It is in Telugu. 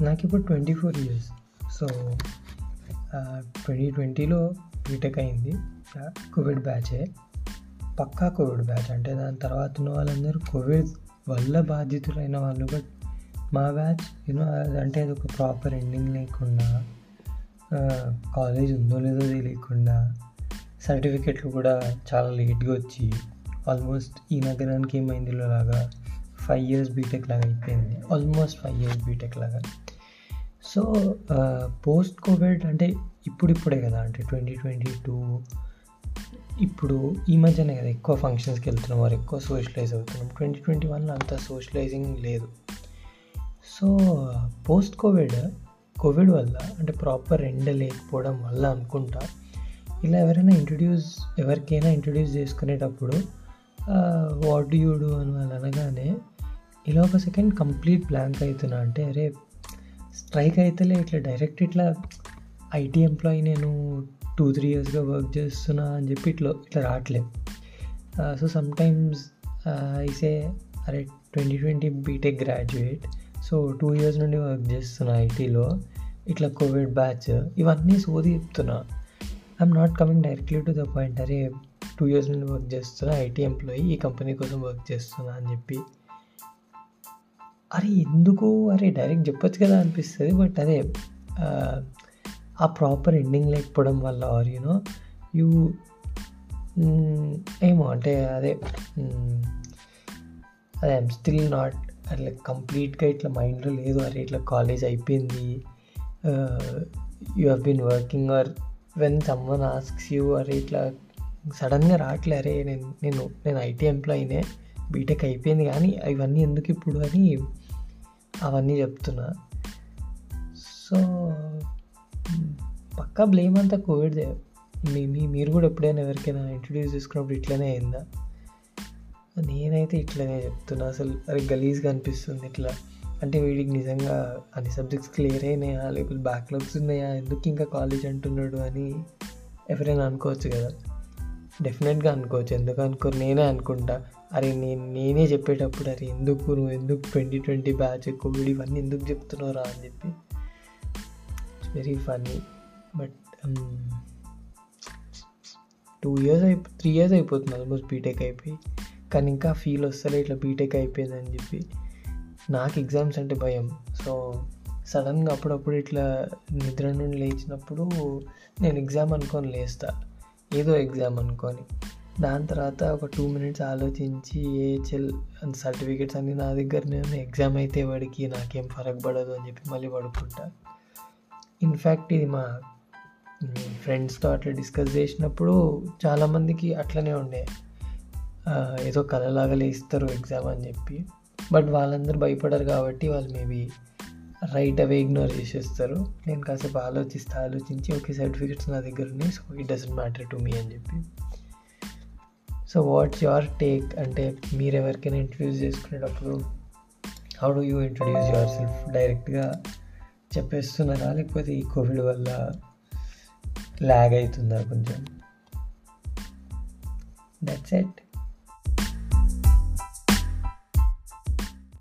నాకు ఇప్పుడు twenty four years so twenty ట్వంటీలో బీటెక్ అయింది. కోవిడ్ బ్యాచే పక్కా కోవిడ్ బ్యాచ్ అంటే దాని తర్వాత ఉన్న వాళ్ళందరూ కోవిడ్ వల్ల బాధితులైన వాళ్ళు బట్ మా బ్యాచ్ యూనో అంటే అది ఒక ప్రాపర్ ఎండింగ్ లేకుండా కాలేజ్ ఉందో లేదో తెలియకుండా సర్టిఫికెట్లు కూడా చాలా లేట్గా వచ్చి ఆల్మోస్ట్ ఈ నగరానికి ఏమైంది లాగా ఫైవ్ ఇయర్స్ బీటెక్ లాగా అయిపోయింది. ఆల్మోస్ట్ ఫైవ్ ఇయర్స్ బీటెక్ లాగా. సో పోస్ట్ కోవిడ్ అంటే ఇప్పుడిప్పుడే కదా అంటే ట్వంటీ ట్వంటీ టూ. ఇప్పుడు ఈ మధ్యనే కదా ఎక్కువ ఫంక్షన్స్కి వెళ్తున్నాం వారు ఎక్కువ సోషలైజ్ అవుతున్నాం. ట్వంటీ ట్వంటీ వన్లో అంత సోషలైజింగ్ లేదు. సో పోస్ట్ కోవిడ్ కోవిడ్ వల్ల అంటే ప్రాపర్ ఎండ లేకపోవడం వల్ల అనుకుంటా ఇలా ఎవరైనా ఇంట్రడ్యూస్ ఎవరికైనా ఇంట్రడ్యూస్ చేసుకునేటప్పుడు వాట్ యూ డూ అని వాళ్ళు అనగానే ఇలా ఒక సెకండ్ కంప్లీట్ బ్లాంక్ అవుతున్నా అంటే అరే స్ట్రైక్ అయితేలే ఇట్లా డైరెక్ట్ ఇట్లా ఐటీ ఎంప్లాయీ నేను టూ త్రీ ఇయర్స్గా వర్క్ చేస్తున్నా అని చెప్పి ఇట్లా ఇట్లా రావట్లేదు సో సమ్టైమ్స్ ఐసే అరే twenty twenty BTech graduate so two years నుండి వర్క్ చేస్తున్నా ఐటీలో. ఇట్లా కోవిడ్ బ్యాచ్ ఇవన్నీ సోది చెప్తున్నా. I'm not coming directly to the point అరే టూ ఇయర్స్ నుండి వర్క్ చేస్తున్నా ఐటీ ఎంప్లాయీ ఈ కంపెనీ కోసం వర్క్ చేస్తున్నా అని చెప్పి. అరే ఎందుకు? అరే డైరెక్ట్ చెప్పొచ్చు కదా అనిపిస్తుంది బట్ అదే ఆ ప్రాపర్ ఎండింగ్ లేకపోవడం వల్ల ఆర్ యూనో యూ ఏమో అంటే అదే అదే ఐమ్ స్టిల్ నాట్ అట్లా కంప్లీట్గా ఇట్లా మైండ్లో లేదు అరే ఇట్లా కాలేజ్ అయిపోయింది you have been working or when someone asks you అరే ఇట్లా సడన్గా రావట్లే అరే నేను నేను నేను ఐటీ ఎంప్లాయీనే బీటెక్ అయిపోయింది కానీ ఇవన్నీ ఎందుకు ఇప్పుడు అని అవన్నీ చెప్తున్నా. సో పక్కా బ్లేమ్ అంతా కోవిడ్దే మీ మీ మీరు కూడా ఎప్పుడైనా ఎవరికైనా ఇంట్రడ్యూస్ చేసుకున్నప్పుడు ఇట్లనే అయిందా? నేనైతే ఇట్లనే చెప్తున్నా. అసలు అరే గలీజ్గా అనిపిస్తుంది ఇట్లా. అంటే వీడికి నిజంగా అన్ని సబ్జెక్ట్స్ క్లియర్ అయినాయా? లేకపోతే బ్యాక్లాగ్స్ ఉన్నాయా? ఎందుకు ఇంకా కాలేజ్ అంటున్నాడు అని ఎవరైనా అనుకోవచ్చు కదా. డెఫినెట్గా అనుకోవచ్చు. ఎందుకు అనుకోరు? నేనే అనుకుంటా. అరే నేను నేనే చెప్పేటప్పుడు అరే ఎందుకు నువ్వు ఎందుకు ట్వంటీ ట్వంటీ బ్యాచ్ కోవిడ్ ఇవన్నీ ఎందుకు చెప్తున్నారా అని చెప్పి. It's very funny but two years అయిపో త్రీ ఇయర్స్ అయిపోతుంది ఆల్మోస్ట్ బీటెక్ అయిపోయి. కానీ ఇంకా ఫీల్ వస్తలే ఇట్లా బీటెక్ అయిపోయిందని చెప్పి. నాకు ఎగ్జామ్స్ అంటే భయం. సో సడన్గా అప్పుడప్పుడు ఇట్లా నిద్ర నుండి లేచినప్పుడు నేను ఎగ్జామ్ అనుకొని లేస్తాను ఏదో ఎగ్జామ్ అనుకొని. దాని తర్వాత ఒక టూ మినిట్స్ ఆలోచించి ఏహెచ్ఎల్ సర్టిఫికేట్స్ అన్నీ నా దగ్గర నేను ఎగ్జామ్ అయితే వాడికి నాకేం ఫరక్ పడదు అని చెప్పి మళ్ళీ పడుకుంటా. ఇన్ఫ్యాక్ట్ ఇది మా ఫ్రెండ్స్తో అట్లా డిస్కస్ చేసినప్పుడు చాలామందికి అట్లనే ఉండే. ఏదో కలలాగలే లేస్తారు ఎగ్జామ్ అని చెప్పి. బట్ వాళ్ళందరూ భయపడరు కాబట్టి వాళ్ళు మేబీ రైట్ అవే ఇగ్నోర్ చేసేస్తారు. నేను కాసేపు ఆలోచిస్తే ఆలోచించి ఓకే సర్టిఫికెట్స్ నా దగ్గర ఉన్నాయి so it doesn't matter to me అని చెప్పి. సో వాట్స్ యువర్ టేక్ అంటే మీరు ఎవరికైనా ఇంట్రడ్యూస్ చేసుకునేటప్పుడు how do you introduce yourself డైరెక్ట్గా చెప్పేస్తున్నారా? లేకపోతే ఈ కోవిడ్ వల్ల ల్యాగ్ అవుతుందా కొంచెం? That's at